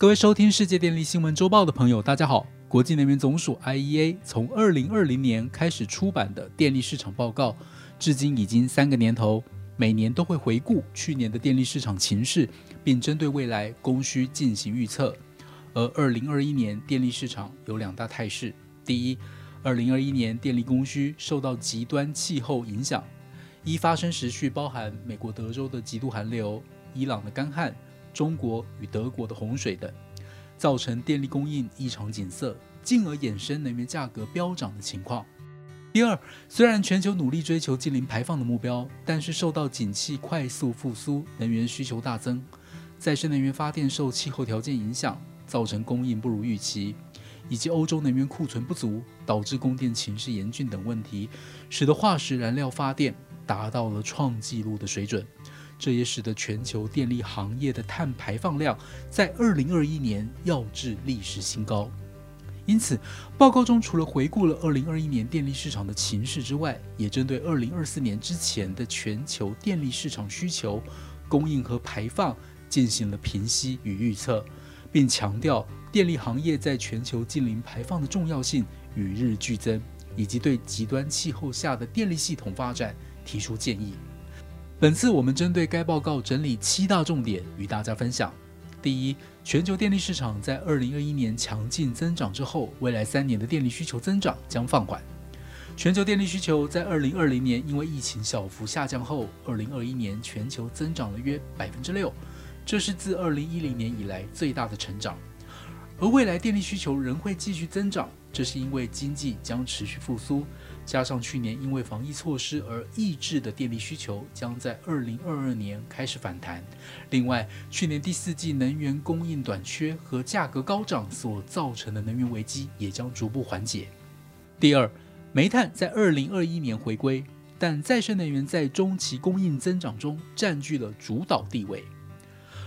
各位收听世界电力新闻周报的朋友，大家好。国际能源总署 （IEA） 从二零二零年开始出版的电力市场报告，至今已经三个年头，每年都会回顾去年的电力市场情势，并针对未来供需进行预测。而二零二一年电力市场有两大态势：第一，二零二一年电力供需受到极端气候影响，一发生时序包含美国德州的极度寒流、伊朗的干旱、中国与德国的洪水等，造成电力供应异常紧塞，进而衍生能源价格飙涨的情况。第二，虽然全球努力追求近零排放的目标，但是受到景气快速复苏、能源需求大增、再生能源发电受气候条件影响。造成供应不如预期，以及欧洲能源库存不足，导致供电情势严峻等问题，使得化石燃料发电达到了创纪录的水准。这也使得全球电力行业的碳排放量在二零二一年要至历史新高。因此，报告中除了回顾了二零二一年电力市场的情势之外，也针对二零二四年之前的全球电力市场需求、供应和排放进行了评析与预测。并强调电力行业在全球近零排放的重要性与日俱增，以及对极端气候下的电力系统发展提出建议。本次我们针对该报告整理七大重点与大家分享。第一，全球电力市场在二零二一年强劲增长之后，未来三年的电力需求增长将放缓。全球电力需求在二零二零年因为疫情小幅下降后，二零二一年全球增长了约百分之六。这是自二零一零年以来最大的成长，而未来电力需求仍会继续增长，这是因为经济将持续复苏，加上去年因为防疫措施而抑制的电力需求将在二零二二年开始反弹。另外，去年第四季能源供应短缺和价格高涨所造成的能源危机也将逐步缓解。第二，煤炭在二零二一年回归，但再生能源在中期供应增长中占据了主导地位。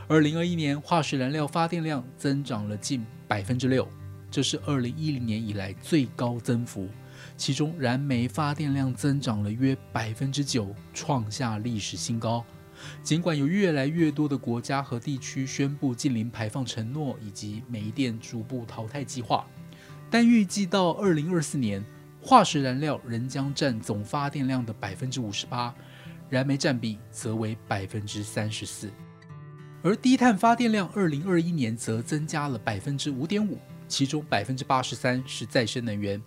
二零二一年化石燃料发电量增长了近百分之六，这是二零一零年以来最高增幅。其中，燃煤发电量增长了约百分之九，创下历史新高。尽管有越来越多的国家和地区宣布近零排放承诺以及煤电逐步淘汰计划，但预计到二零二四年，化石燃料仍将占总发电量的百分之五十八，燃煤占比则为百分之三十四。而低碳发电量，二零二一年则增加了百分之五点五，其中百分之八十三是再生能源。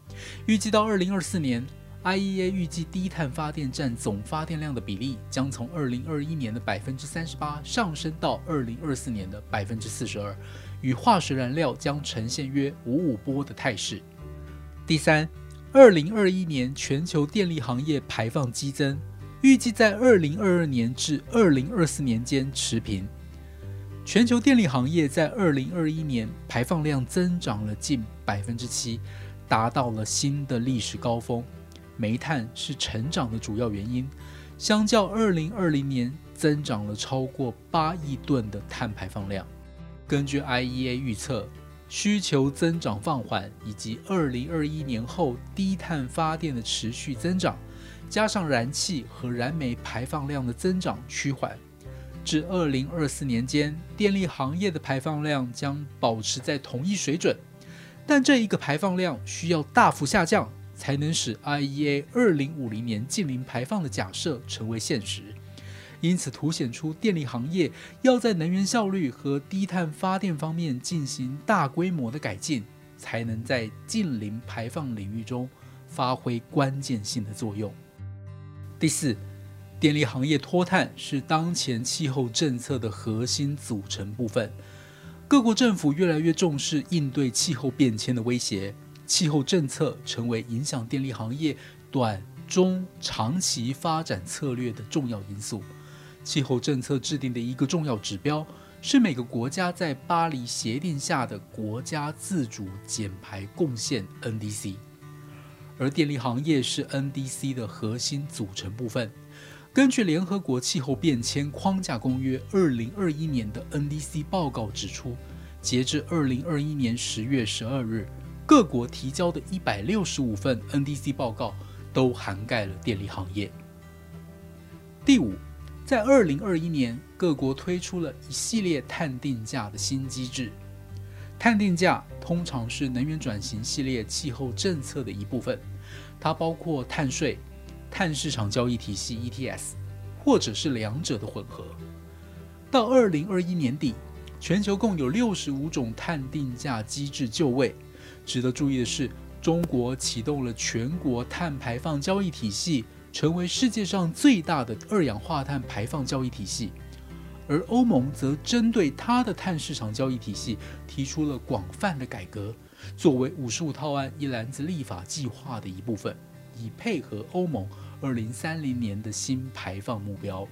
预计到二零二四年，IEA 预计低碳发电占总发电量的比例将从二零二一年的百分之三十八上升到二零二四年的百分之四十二，与化石燃料将呈现约五五波的态势。第三，二零二一年全球电力行业排放激增，预计在二零二二年至二零二四年间持平。全球电力行业在二零二一年排放量增长了近百分之七，达到了新的历史高峰。煤炭是成长的主要原因，相较二零二零年增长了超过八亿吨的碳排放量。根据 IEA 预测，需求增长放缓，以及二零二一年后低碳发电的持续增长，加上燃气和燃煤排放量的增长趋缓。至二零二四年间，电力行业的排放量将保持在同一水准，但这一个排放量需要大幅下降，才能使 IEA 二零五零年近零排放的假设成为现实。因此，凸显出电力行业要在能源效率和低碳发电方面进行大规模的改进，才能在近零排放领域中发挥关键性的作用。第四。电力行业脱碳是当前气候政策的核心组成部分。各国政府越来越重视应对气候变迁的威胁，气候政策成为影响电力行业短、中、长期发展策略的重要因素。气候政策制定的一个重要指标是每个国家在巴黎协定下的国家自主减排贡献 （NDC），而电力行业是 NDC 的核心组成部分。根据联合国气候变迁框架公约二零二一年的 NDC 报告指出，截至二零二一年十月十二日，各国提交的一百六十五份 NDC 报告都涵盖了电力行业。第五，在二零二一年，各国推出了一系列碳定价的新机制。碳定价通常是能源转型系列气候政策的一部分，它包括碳税、碳市场交易体系 （ETS） 或者是两者的混合。到二零二一年底，全球共有六十五种碳定价机制就位。值得注意的是，中国启动了全国碳排放交易体系，成为世界上最大的二氧化碳排放交易体系。而欧盟则针对它的碳市场交易体系提出了广泛的改革，作为五十五套案一篮子立法计划的一部分，以配合欧盟二零三零年的新排放目标。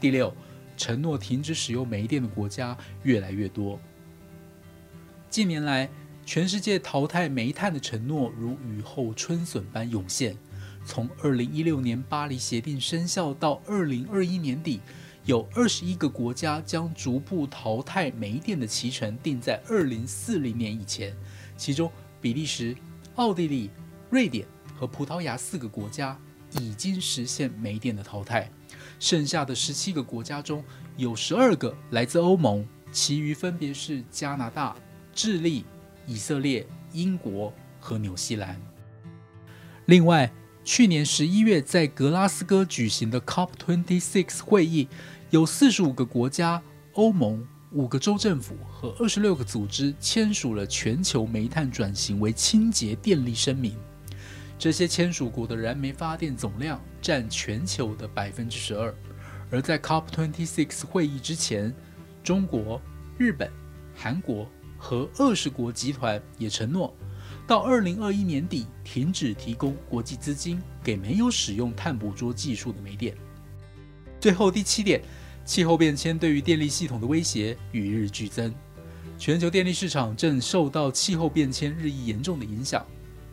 第六，承诺停止使用煤电的国家越来越多。近年来，全世界淘汰煤炭的承诺如雨后春笋般涌现。从二零一六年巴黎协定生效到二零二一年底。有二十一个国家将逐步淘汰煤电的期程定在二零四零年以前，其中比利时、奥地利、瑞典和葡萄牙四个国家已经实现煤电的淘汰，剩下的十七个国家中有十二个来自欧盟，其余分别是加拿大、智利、以色列、英国和纽西兰。另外，去年十一月在格拉斯哥举行的 COP26 会议。有四十五个国家、欧盟五个州政府和二十六个组织签署了全球煤炭转型为清洁电力声明。这些签署国的燃煤发电总量占全球的百分之十二。而在 COP26 会议之前，中国、日本、韩国和二十国集团也承诺，到二零二一年底停止提供国际资金给没有使用碳捕捉技术的煤电。最后第七点。气候变迁对于电力系统的威胁与日俱增，全球电力市场正受到气候变迁日益严重的影响，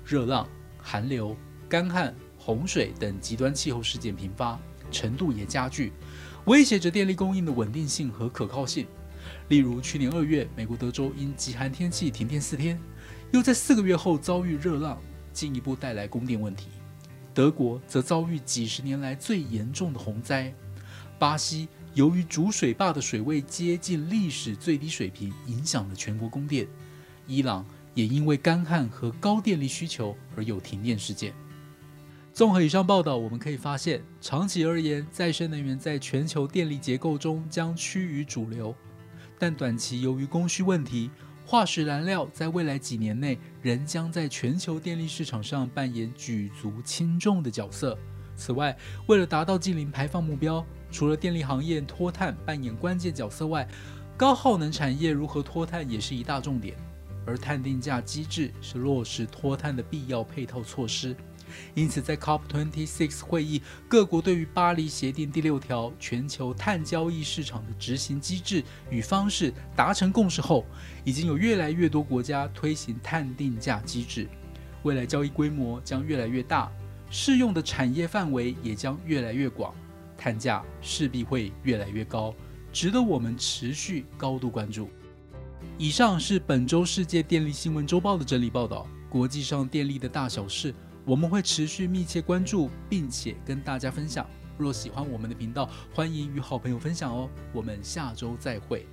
热浪、寒流、干旱、洪水等极端气候事件频发，程度也加剧，威胁着电力供应的稳定性和可靠性。例如，去年二月，美国德州因极寒天气停电四天，又在四个月后遭遇热浪，进一步带来供电问题。德国则遭遇几十年来最严重的洪灾，巴西。由于主水坝的水位接近历史最低水平，影响了全国供电。伊朗也因为干旱和高电力需求而有停电事件。综合以上报道，我们可以发现，长期而言，再生能源在全球电力结构中将趋于主流。但短期由于供需问题，化石燃料在未来几年内仍将在全球电力市场上扮演举足轻重的角色。此外，为了达到近零排放目标，除了电力行业脱碳扮演关键角色外，高耗能产业如何脱碳也是一大重点。而碳定价机制是落实脱碳的必要配套措施。因此，在 COP26 会议，各国对于巴黎协定第六条全球碳交易市场的执行机制与方式达成共识后，已经有越来越多国家推行碳定价机制。未来交易规模将越来越大，适用的产业范围也将越来越广。碳价势必会越来越高，值得我们持续高度关注。以上是本周世界电力新闻周报的整理报道。国际上电力的大小事，我们会持续密切关注，并且跟大家分享。若喜欢我们的频道，欢迎与好朋友分享哦。我们下周再会。